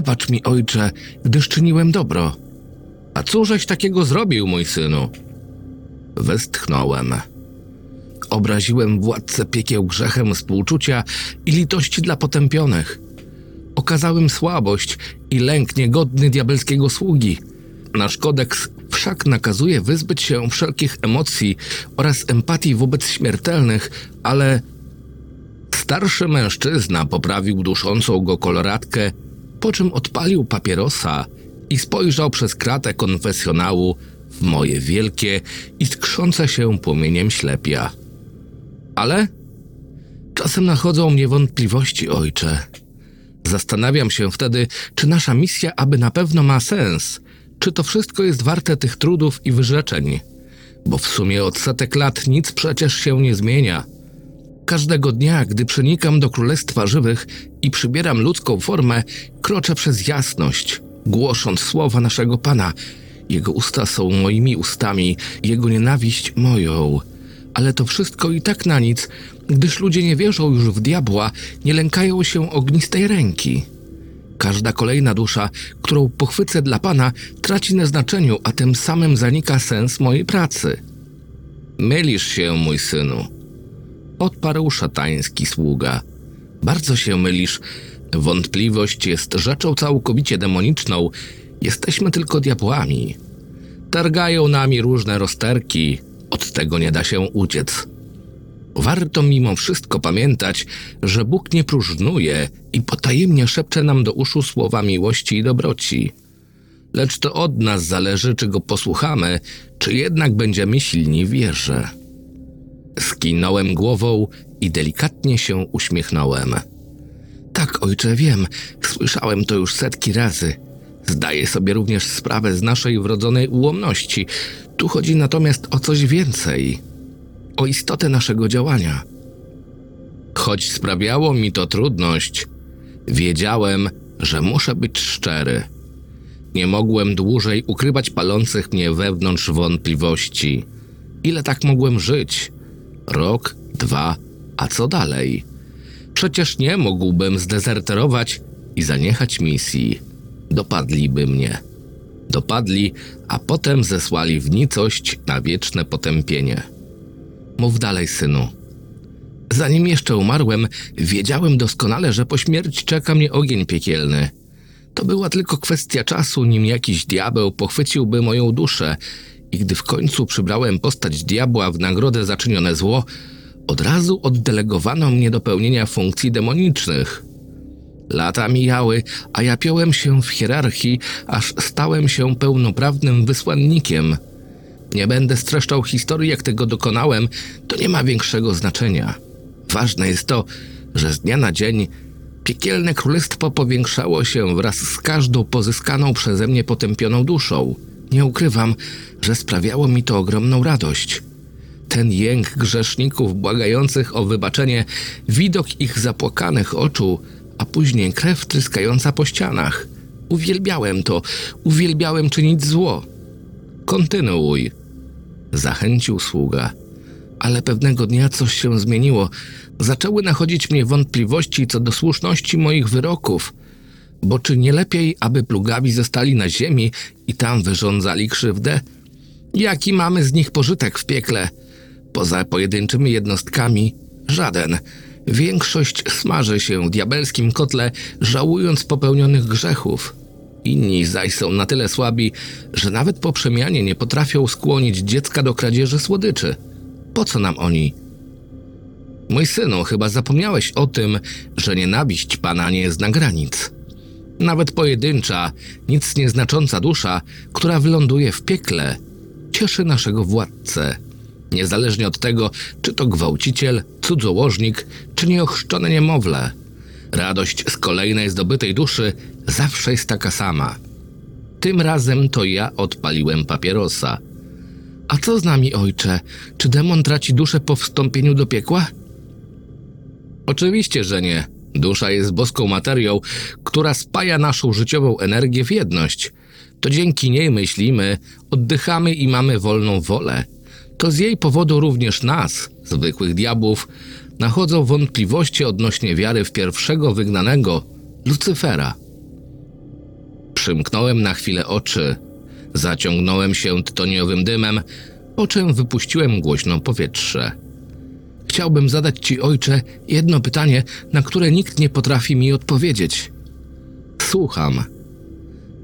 Wybacz mi, ojcze, gdyż czyniłem dobro. A cóżeś takiego zrobił, mój synu? Westchnąłem. Obraziłem władcę piekieł grzechem współczucia i litości dla potępionych. Okazałem słabość i lęk niegodny diabelskiego sługi. Nasz kodeks wszak nakazuje wyzbyć się wszelkich emocji oraz empatii wobec śmiertelnych, ale starszy mężczyzna poprawił duszącą go koloratkę, po czym odpalił papierosa i spojrzał przez kratę konfesjonału w moje wielkie i skrzące się płomieniem ślepia. Ale czasem nachodzą mnie wątpliwości, ojcze. Zastanawiam się wtedy, czy nasza misja aby na pewno ma sens, czy to wszystko jest warte tych trudów i wyrzeczeń, bo w sumie od setek lat nic przecież się nie zmienia. Każdego dnia, gdy przenikam do królestwa żywych i przybieram ludzką formę, kroczę przez jasność, głosząc słowa naszego Pana. Jego usta są moimi ustami, jego nienawiść moją. Ale to wszystko i tak na nic, gdyż ludzie nie wierzą już w diabła, nie lękają się ognistej ręki. Każda kolejna dusza, którą pochwycę dla Pana, traci na znaczeniu, a tym samym zanika sens mojej pracy. Mylisz się, mój synu, odparł szatański sługa. Bardzo się mylisz. Wątpliwość jest rzeczą całkowicie demoniczną. Jesteśmy tylko diabłami. Targają nami różne rozterki. Od tego nie da się uciec. Warto mimo wszystko pamiętać, że Bóg nie próżnuje i potajemnie szepcze nam do uszu słowa miłości i dobroci. Lecz to od nas zależy, czy go posłuchamy, czy jednak będziemy silni w wierze. Skinąłem głową i delikatnie się uśmiechnąłem. Tak, ojcze, wiem, słyszałem to już setki razy. Zdaję sobie również sprawę z naszej wrodzonej ułomności. Tu chodzi natomiast o coś więcej o istotę naszego działania. Choć sprawiało mi to trudność, wiedziałem, że muszę być szczery. Nie mogłem dłużej ukrywać palących mnie wewnątrz wątpliwości. Ile tak mogłem żyć? Rok, dwa, a co dalej? Przecież nie mógłbym zdezerterować i zaniechać misji. Dopadliby mnie. Dopadli, a potem zesłali w nicość na wieczne potępienie. Mów dalej, synu. Zanim jeszcze umarłem, wiedziałem doskonale, że po śmierci czeka mnie ogień piekielny. To była tylko kwestia czasu, nim jakiś diabeł pochwyciłby moją duszę i gdy w końcu przybrałem postać diabła w nagrodę za czynione zło, od razu oddelegowano mnie do pełnienia funkcji demonicznych. Lata mijały, a ja piąłem się w hierarchii, aż stałem się pełnoprawnym wysłannikiem – nie będę streszczał historii, jak tego dokonałem, to nie ma większego znaczenia. Ważne jest to, że z dnia na dzień piekielne królestwo powiększało się wraz z każdą pozyskaną przeze mnie potępioną duszą. Nie ukrywam, że sprawiało mi to ogromną radość. Ten jęk grzeszników błagających o wybaczenie, widok ich zapłakanych oczu, a później krew tryskająca po ścianach. Uwielbiałem to, uwielbiałem czynić zło. Kontynuuj, Zachęcił sługa. Ale pewnego dnia coś się zmieniło. Zaczęły nachodzić mnie wątpliwości co do słuszności moich wyroków. Bo czy nie lepiej, aby plugawi zostali na ziemi i tam wyrządzali krzywdę? Jaki mamy z nich pożytek w piekle? Poza pojedynczymi jednostkami żaden. Większość smaży się w diabelskim kotle, żałując popełnionych grzechów. Inni zaś są na tyle słabi, że nawet po przemianie nie potrafią skłonić dziecka do kradzieży słodyczy. Po co nam oni? Mój synu, chyba zapomniałeś o tym, że nienawiść pana nie zna granic. Nawet pojedyncza, nic nieznacząca dusza, która wyląduje w piekle, cieszy naszego władcę. Niezależnie od tego, czy to gwałciciel, cudzołożnik, czy nieochrzczone niemowlę – Radość z kolejnej zdobytej duszy zawsze jest taka sama. Tym razem to ja odpaliłem papierosa. A co z nami, ojcze? Czy demon traci duszę po wstąpieniu do piekła? Oczywiście, że nie. Dusza jest boską materią, która spaja naszą życiową energię w jedność. To dzięki niej myślimy, oddychamy i mamy wolną wolę. To z jej powodu również nas, zwykłych diabłów, nachodzą wątpliwości odnośnie wiary w pierwszego wygnanego, Lucyfera. Przymknąłem na chwilę oczy, zaciągnąłem się tytoniowym dymem, po czym wypuściłem głośno powietrze. Chciałbym zadać ci, ojcze, jedno pytanie, na które nikt nie potrafi mi odpowiedzieć. Słucham.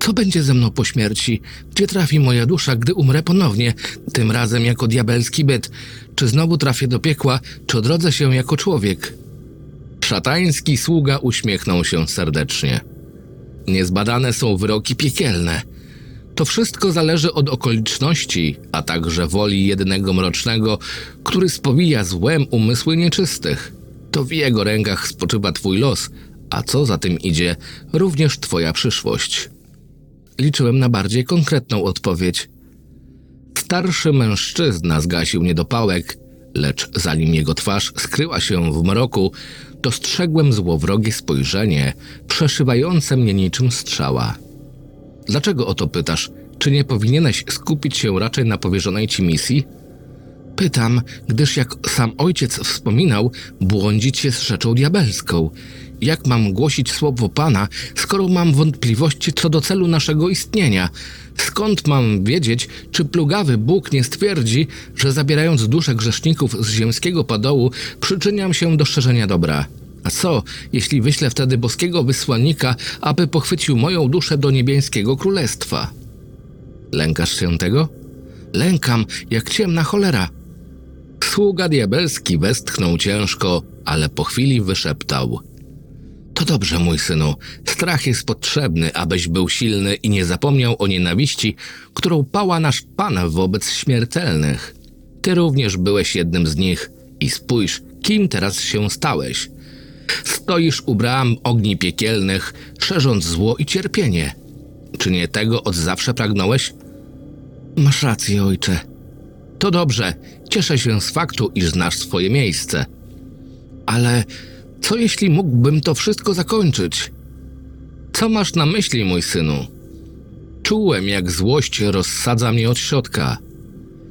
Co będzie ze mną po śmierci? Gdzie trafi moja dusza, gdy umrę ponownie, tym razem jako diabelski byt? Czy znowu trafię do piekła, czy odrodzę się jako człowiek? Szatański sługa uśmiechnął się serdecznie. Niezbadane są wyroki piekielne. To wszystko zależy od okoliczności, a także woli jednego mrocznego, który spowija złem umysły nieczystych. To w jego rękach spoczywa twój los, a co za tym idzie, również twoja przyszłość. Liczyłem na bardziej konkretną odpowiedź. Starszy mężczyzna zgasił niedopałek, lecz zanim jego twarz skryła się w mroku, dostrzegłem złowrogie spojrzenie, przeszywające mnie niczym strzała. Dlaczego o to pytasz? Czy nie powinieneś skupić się raczej na powierzonej ci misji? Pytam, gdyż jak sam ojciec wspominał, błądzić jest rzeczą diabelską. Jak mam głosić słowo Pana, skoro mam wątpliwości co do celu naszego istnienia? Skąd mam wiedzieć, czy plugawy Bóg nie stwierdzi, że zabierając duszę grzeszników z ziemskiego padołu, przyczyniam się do szerzenia dobra? A co, jeśli wyślę wtedy boskiego wysłannika, aby pochwycił moją duszę do niebieskiego królestwa? Lękasz się tego? Lękam, jak ciemna cholera. Sługa diabelski westchnął ciężko, ale po chwili wyszeptał. To dobrze, mój synu. Strach jest potrzebny, abyś był silny i nie zapomniał o nienawiści, którą pała nasz Pan wobec śmiertelnych. Ty również byłeś jednym z nich i spójrz, kim teraz się stałeś. Stoisz u bram ogni piekielnych, szerząc zło i cierpienie. Czy nie tego od zawsze pragnąłeś? Masz rację, ojcze. To dobrze, cieszę się z faktu, iż znasz swoje miejsce. Ale co jeśli mógłbym to wszystko zakończyć? Co masz na myśli, mój synu? Czułem, jak złość rozsadza mnie od środka.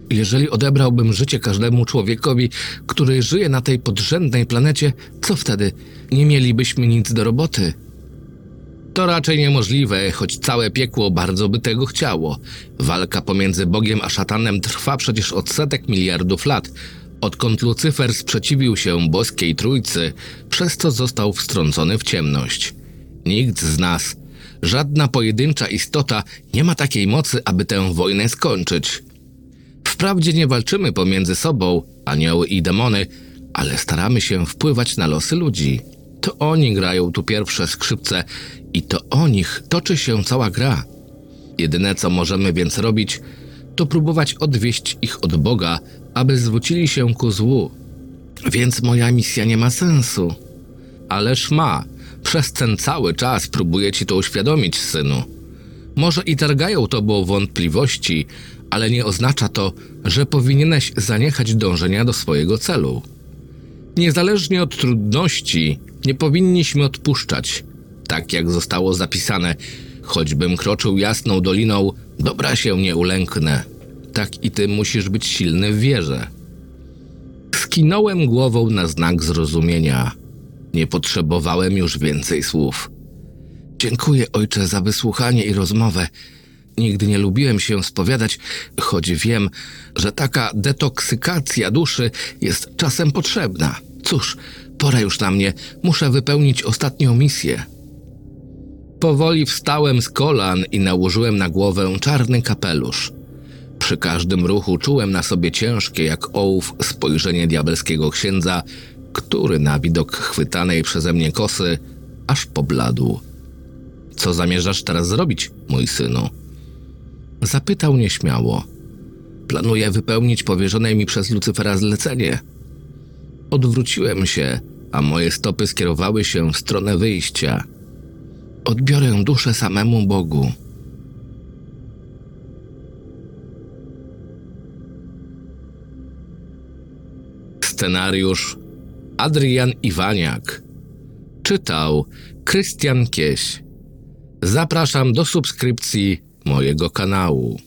Jeżeli odebrałbym życie każdemu człowiekowi, który żyje na tej podrzędnej planecie, co wtedy? Nie mielibyśmy nic do roboty. To raczej niemożliwe, choć całe piekło bardzo by tego chciało. Walka pomiędzy Bogiem a szatanem trwa przecież od setek miliardów lat, odkąd Lucyfer sprzeciwił się boskiej trójcy, przez co został wstrącony w ciemność. Nikt z nas, żadna pojedyncza istota nie ma takiej mocy, aby tę wojnę skończyć. Wprawdzie nie walczymy pomiędzy sobą, anioły i demony, ale staramy się wpływać na losy ludzi. To oni grają tu pierwsze skrzypce i to o nich toczy się cała gra. Jedyne co możemy więc robić, to próbować odwieść ich od Boga, aby zwrócili się ku złu. Więc moja misja nie ma sensu. Ależ ma. Przez ten cały czas próbuję ci to uświadomić, synu. Może i targają tobą wątpliwości, ale nie oznacza to, że powinieneś zaniechać dążenia do swojego celu. Niezależnie od trudności, nie powinniśmy odpuszczać. Tak jak zostało zapisane, choćbym kroczył jasną doliną, dobra się nie ulęknę. Tak i ty musisz być silny w wierze. Skinąłem głową na znak zrozumienia. Nie potrzebowałem już więcej słów. Dziękuję, ojcze, za wysłuchanie i rozmowę. Nigdy nie lubiłem się spowiadać, choć wiem, że taka detoksykacja duszy jest czasem potrzebna. Cóż, pora już na mnie, muszę wypełnić ostatnią misję. Powoli wstałem z kolan i nałożyłem na głowę czarny kapelusz. Przy każdym ruchu czułem na sobie ciężkie jak ołów spojrzenie diabelskiego księdza, który na widok chwytanej przeze mnie kosy aż pobladł. Co zamierzasz teraz zrobić, mój synu? Zapytał nieśmiało. Planuję wypełnić powierzone mi przez Lucyfera zlecenie. Odwróciłem się, a moje stopy skierowały się w stronę wyjścia. Odbiorę duszę samemu Bogu. Scenariusz Adrian Iwaniak. Czytał Krystian Kieś. Zapraszam do subskrypcji mojego kanału.